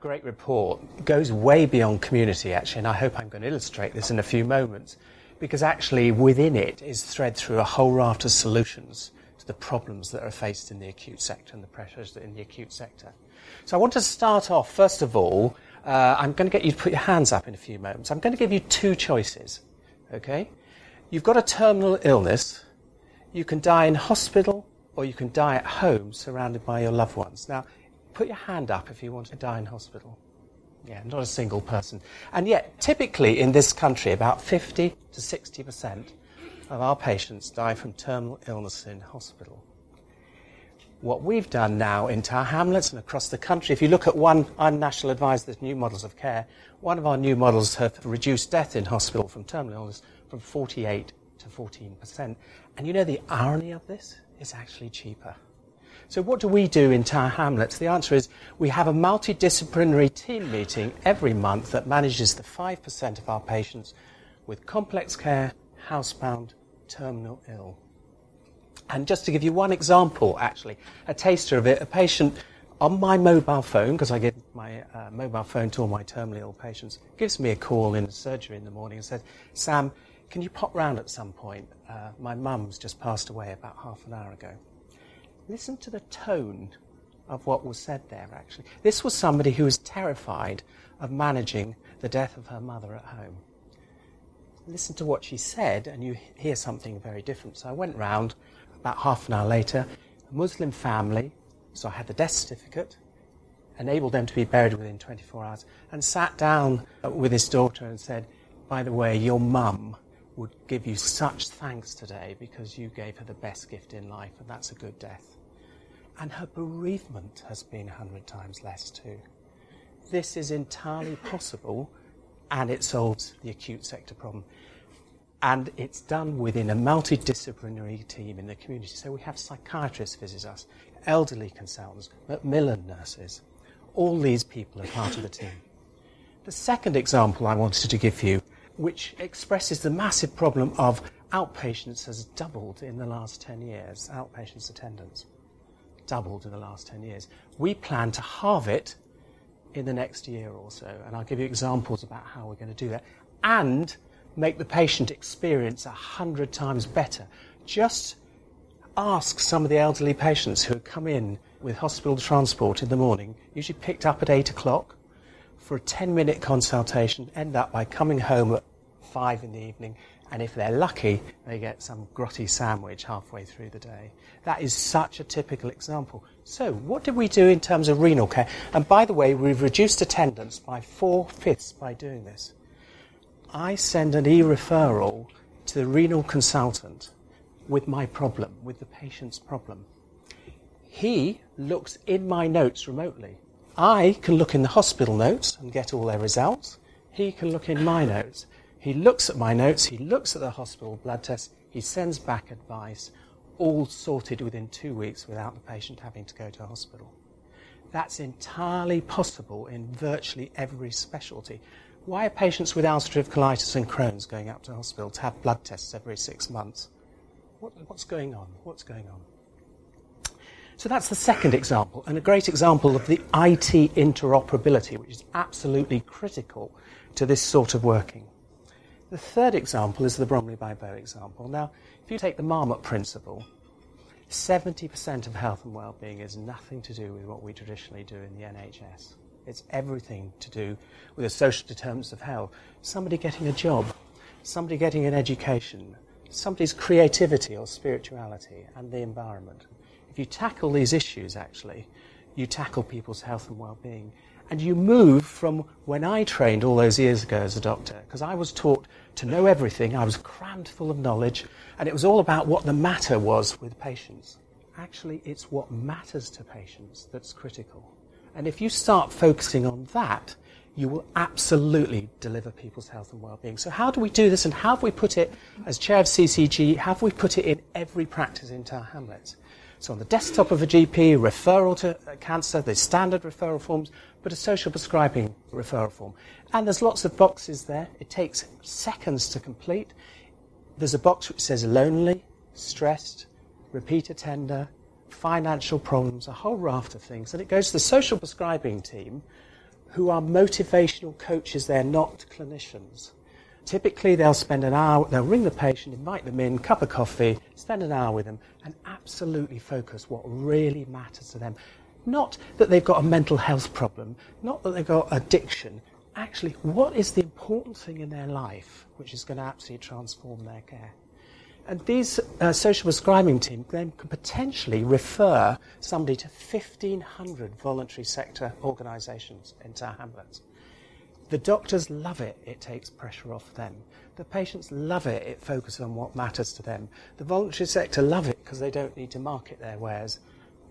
great report goes way beyond community, actually, and I hope I'm going to illustrate this in a few moments, because actually within it is thread through a whole raft of solutions to the problems that are faced in the acute sector and the pressures in the acute sector. So I want to start off, first of all, uh, I'm going to get you to put your hands up in a few moments. I'm going to give you two choices, okay? You've got a terminal illness. You can die in hospital or you can die at home surrounded by your loved ones. Now, put your hand up if you want to die in hospital. Yeah, not a single person. And yet, typically in this country, about 50 to 60% of our patients die from terminal illness in hospital. What we've done now in Tower Hamlets and across the country, if you look at one, I'm National Advisor to New Models of Care, one of our new models have reduced death in hospital from terminal illness from 48 to 14%. And you know the irony of this? It's actually cheaper. So what do we do in Tower Hamlets? The answer is we have a multidisciplinary team meeting every month that manages the 5% of our patients with complex care, housebound, terminal ill. And just to give you one example, actually, a taster of it, a patient on my mobile phone, because I give my uh, mobile phone to all my terminally ill patients, gives me a call in surgery in the morning and says, Sam, can you pop round at some point? Uh, my mum's just passed away about half an hour ago. Listen to the tone of what was said there, actually. This was somebody who was terrified of managing the death of her mother at home. Listen to what she said, and you hear something very different. So I went round about half an hour later, a Muslim family, so I had the death certificate, enabled them to be buried within 24 hours, and sat down with his daughter and said, By the way, your mum would give you such thanks today because you gave her the best gift in life, and that's a good death and her bereavement has been a hundred times less too. This is entirely possible, and it solves the acute sector problem. And it's done within a multidisciplinary team in the community. So we have psychiatrists visit us, elderly consultants, Macmillan nurses. All these people are part of the team. The second example I wanted to give you, which expresses the massive problem of outpatients has doubled in the last 10 years, outpatients attendance doubled in the last 10 years. We plan to halve it in the next year or so, and I'll give you examples about how we're going to do that, and make the patient experience a hundred times better. Just ask some of the elderly patients who come in with hospital transport in the morning, usually picked up at 8 o'clock, for a 10 minute consultation, end up by coming home at 5 in the evening and if they're lucky, they get some grotty sandwich halfway through the day. That is such a typical example. So, what did we do in terms of renal care? And by the way, we've reduced attendance by four fifths by doing this. I send an e referral to the renal consultant with my problem, with the patient's problem. He looks in my notes remotely. I can look in the hospital notes and get all their results. He can look in my notes. He looks at my notes, he looks at the hospital blood tests, he sends back advice, all sorted within two weeks without the patient having to go to hospital. That's entirely possible in virtually every specialty. Why are patients with ulcerative colitis and Crohn's going up to hospital to have blood tests every six months? What, what's going on? What's going on? So that's the second example, and a great example of the IT interoperability, which is absolutely critical to this sort of working. The third example is the Bromley by Bow example. Now, if you take the Marmot principle, 70% of health and well-being is nothing to do with what we traditionally do in the NHS. It's everything to do with the social determinants of health. Somebody getting a job, somebody getting an education, somebody's creativity or spirituality, and the environment. If you tackle these issues, actually, you tackle people's health and well-being. And you move from when I trained all those years ago as a doctor, because I was taught to know everything, I was crammed full of knowledge, and it was all about what the matter was with patients. Actually, it's what matters to patients that's critical. And if you start focusing on that, you will absolutely deliver people's health and well-being. So how do we do this and how have we put it, as chair of CCG, have we put it in every practice in Tower Hamlets? So on the desktop of a GP, referral to cancer, there's standard referral forms, but a social prescribing referral form. And there's lots of boxes there. It takes seconds to complete. There's a box which says lonely, stressed, repeat attender, financial problems, a whole raft of things. And it goes to the social prescribing team who are motivational coaches, they're not clinicians. Typically, they'll spend an hour, they'll ring the patient, invite them in, cup of coffee, spend an hour with them, and absolutely focus what really matters to them. Not that they've got a mental health problem, not that they've got addiction. Actually, what is the important thing in their life which is going to absolutely transform their care? And these uh, social prescribing teams then can potentially refer somebody to 1,500 voluntary sector organisations in Tower Hamlets. The doctors love it, it takes pressure off them. The patients love it, it focuses on what matters to them. The voluntary sector love it because they don't need to market their wares.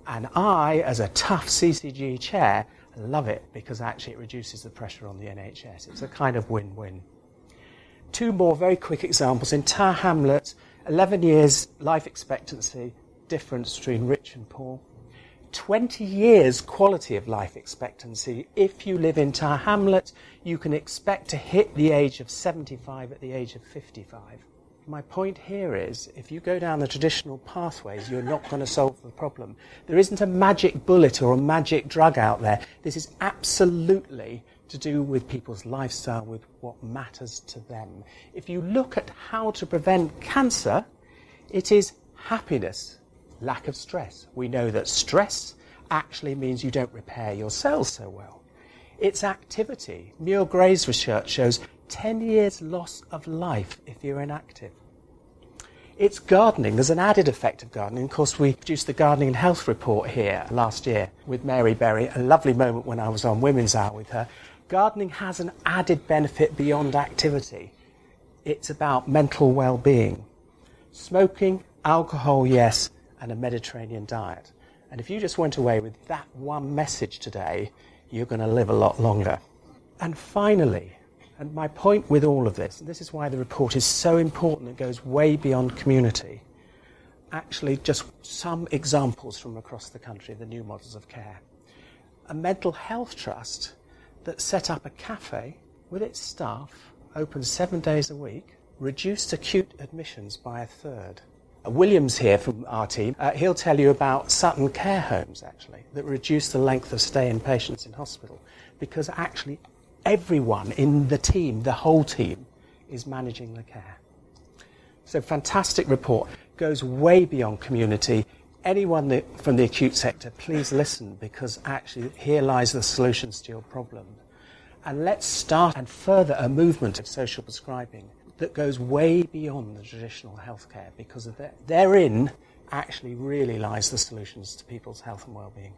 And I, as a tough CCG chair, love it because actually it reduces the pressure on the NHS. It's a kind of win win. Two more very quick examples. In Tower Hamlets, 11 years life expectancy difference between rich and poor. 20 years quality of life expectancy. If you live in Tower Hamlet, you can expect to hit the age of 75 at the age of 55. My point here is if you go down the traditional pathways, you're not going to solve the problem. There isn't a magic bullet or a magic drug out there. This is absolutely to do with people's lifestyle, with what matters to them. If you look at how to prevent cancer, it is happiness lack of stress. We know that stress actually means you don't repair your cells so well. It's activity. Muir Gray's research shows 10 years loss of life if you're inactive. It's gardening. There's an added effect of gardening. Of course, we produced the Gardening and Health report here last year with Mary Berry, a lovely moment when I was on Women's Hour with her. Gardening has an added benefit beyond activity. It's about mental well being. Smoking, alcohol, yes, and a Mediterranean diet. And if you just went away with that one message today, you're going to live a lot longer. And finally, and my point with all of this, and this is why the report is so important, it goes way beyond community. Actually, just some examples from across the country, the new models of care. A mental health trust that set up a cafe with its staff, open seven days a week, reduced acute admissions by a third. Williams here from our team, uh, he'll tell you about Sutton care homes actually that reduce the length of stay in patients in hospital because actually everyone in the team, the whole team, is managing the care. So fantastic report, goes way beyond community. Anyone that, from the acute sector, please listen because actually here lies the solutions to your problem. And let's start and further a movement of social prescribing that goes way beyond the traditional healthcare because of therein actually really lies the solutions to people's health and well-being.